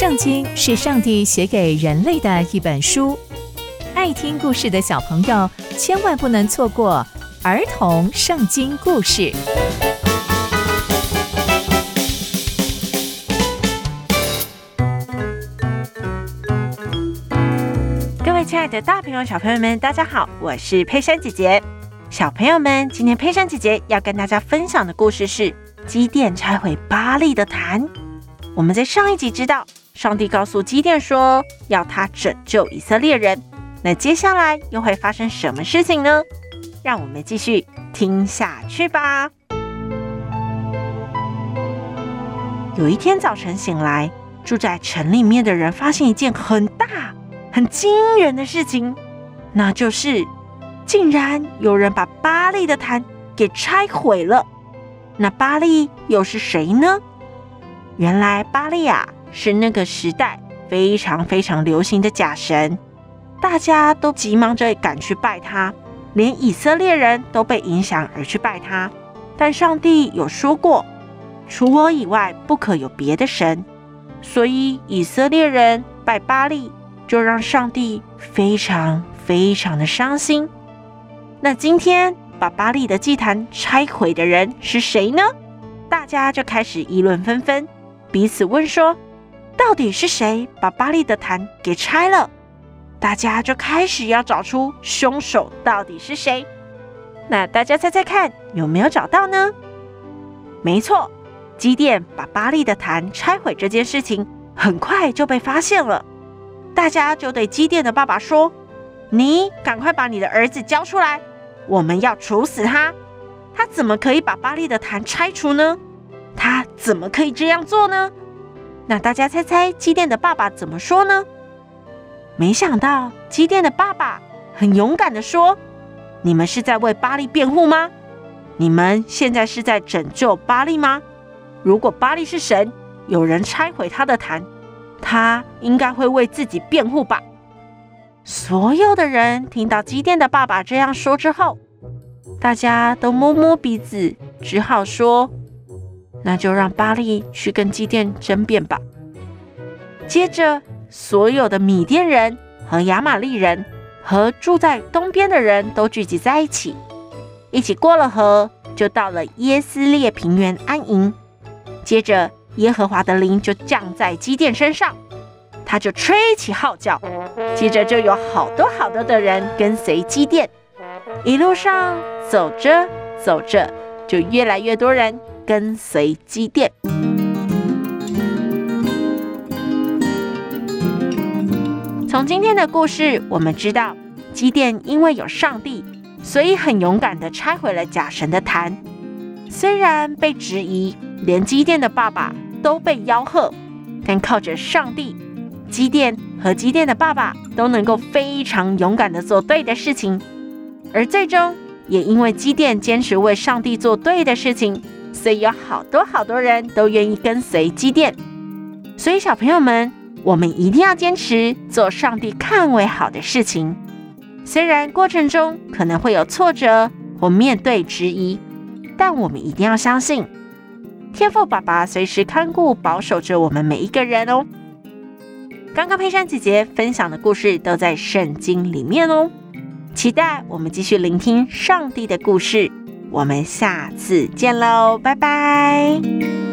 圣经是上帝写给人类的一本书，爱听故事的小朋友千万不能错过儿童圣经故事。各位亲爱的大朋友、小朋友们，大家好，我是佩珊姐姐。小朋友们，今天佩珊姐姐要跟大家分享的故事是机电拆毁巴利的坛。我们在上一集知道。上帝告诉基甸说，要他拯救以色列人。那接下来又会发生什么事情呢？让我们继续听下去吧。有一天早晨醒来，住在城里面的人发现一件很大、很惊人的事情，那就是竟然有人把巴力的坛给拆毁了。那巴力又是谁呢？原来巴力啊。是那个时代非常非常流行的假神，大家都急忙着赶去拜他，连以色列人都被影响而去拜他。但上帝有说过，除我以外不可有别的神，所以以色列人拜巴力，就让上帝非常非常的伤心。那今天把巴力的祭坛拆毁的人是谁呢？大家就开始议论纷纷，彼此问说。到底是谁把巴利的坛给拆了？大家就开始要找出凶手到底是谁。那大家猜猜看，有没有找到呢？没错，基甸把巴利的坛拆毁这件事情很快就被发现了。大家就对基甸的爸爸说：“你赶快把你的儿子交出来，我们要处死他。他怎么可以把巴利的坛拆除呢？他怎么可以这样做呢？”那大家猜猜基电的爸爸怎么说呢？没想到基电的爸爸很勇敢地说：“你们是在为巴利辩护吗？你们现在是在拯救巴利吗？如果巴利是神，有人拆毁他的坛，他应该会为自己辩护吧？”所有的人听到基电的爸爸这样说之后，大家都摸摸鼻子，只好说。那就让巴利去跟基甸争辩吧。接着，所有的米甸人和亚玛力人和住在东边的人都聚集在一起，一起过了河，就到了耶斯列平原安营。接着，耶和华的灵就降在基甸身上，他就吹起号角，接着就有好多好多的人跟随基甸。一路上走着走着，就越来越多人。跟随基甸。从今天的故事，我们知道基甸因为有上帝，所以很勇敢地拆毁了假神的坛。虽然被质疑，连基甸的爸爸都被吆喝，但靠着上帝，基甸和基甸的爸爸都能够非常勇敢地做对的事情。而最终，也因为基甸坚持为上帝做对的事情。所以有好多好多人都愿意跟随基甸，所以小朋友们，我们一定要坚持做上帝看为好的事情。虽然过程中可能会有挫折或面对质疑，但我们一定要相信，天父爸爸随时看顾保守着我们每一个人哦。刚刚佩珊姐姐分享的故事都在圣经里面哦，期待我们继续聆听上帝的故事。我们下次见喽，拜拜。